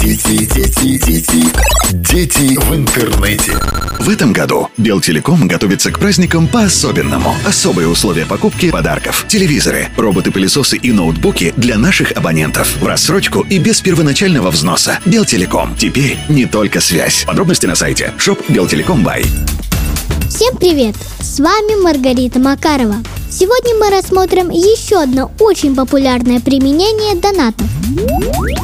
Дети, дети, дети, дети в интернете. В этом году Белтелеком готовится к праздникам по-особенному. Особые условия покупки подарков, телевизоры, роботы-пылесосы и ноутбуки для наших абонентов. В рассрочку и без первоначального взноса. Белтелеком. Теперь не только связь. Подробности на сайте shop Белтелеком Бай. Всем привет! С вами Маргарита Макарова. Сегодня мы рассмотрим еще одно очень популярное применение донатов.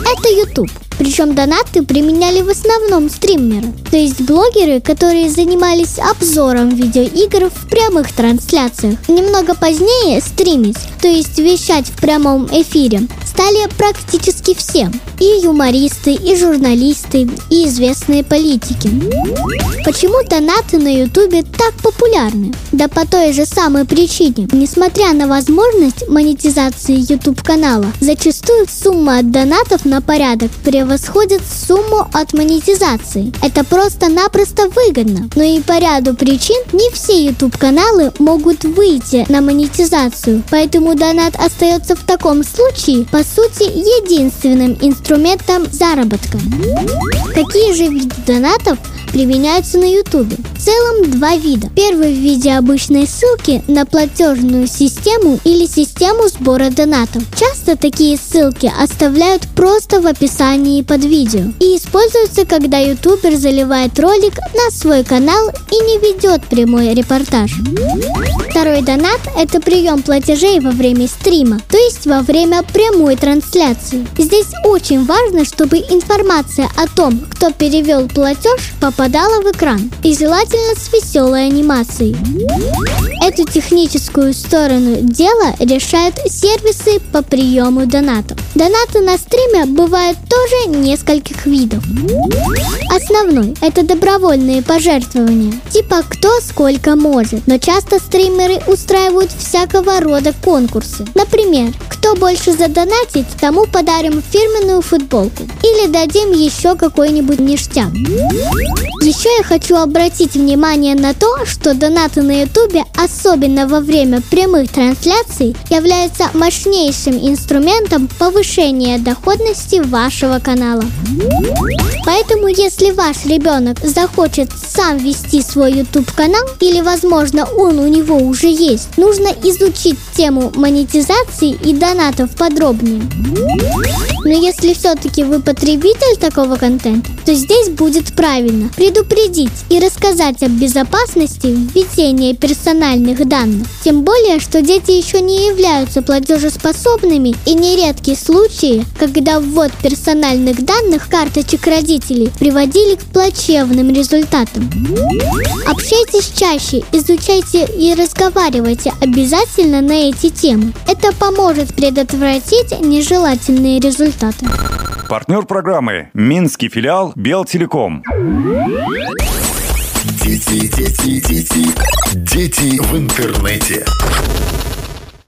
Это YouTube. Причем донаты применяли в основном стримеры, то есть блогеры, которые занимались обзором видеоигр в прямых трансляциях. Немного позднее стримить, то есть вещать в прямом эфире, стали практически все. И юмористы, и журналисты, и известные политики. Почему донаты на ютубе так популярны? Да по той же самой причине. Несмотря на возможность монетизации YouTube канала, зачастую сумма от донатов на порядок превосходит сумму от монетизации. Это просто-напросто выгодно. Но и по ряду причин не все YouTube каналы могут выйти на монетизацию, поэтому донат остается в таком случае, по сути, единственным инструментом заработка. Какие же виды донатов применяются на YouTube. В целом два вида. Первый в виде обычной ссылки на платежную систему или систему сбора донатов. Часто такие ссылки оставляют просто в описании под видео и используются, когда ютубер заливает ролик на свой канал и не ведет прямой репортаж. Второй донат – это прием платежей во время стрима, то есть во время прямой трансляции. Здесь очень важно, чтобы информация о том, кто перевел платеж, попадала в экран, и желательно с веселой анимацией. Эту техническую сторону дела решают сервисы по приему донатов. Донаты на стриме бывают тоже нескольких видов. Основной – это добровольные пожертвования, типа кто сколько может, но часто стримеры устраивают всякого рода конкурсы. Например, кто больше задонатит, тому подарим фирменную футболку или дадим еще какой-нибудь ништяк. Еще я хочу обратить внимание на то, что донаты на ютубе, особенно во время прямых трансляций, являются мощнейшим инструментом повышения доходности вашего канала. Поэтому, если ваш ребенок захочет сам вести свой YouTube канал, или, возможно, он у него уже есть, нужно изучить тему монетизации и донатов подробнее. Но если все-таки вы потребитель такого контента, то здесь будет правильно предупредить и рассказать о безопасности введения персональных данных. Тем более, что дети еще не являются платежеспособными и нередки случаи, когда ввод персональных данных карточек родителей приводили к плачевным результатам. Общайтесь чаще, изучайте и разговаривайте обязательно на эти темы. Это поможет предотвратить нежелательные результаты. Партнер программы Минский филиал Белтелеком. Дети, дети, дети, дети в интернете.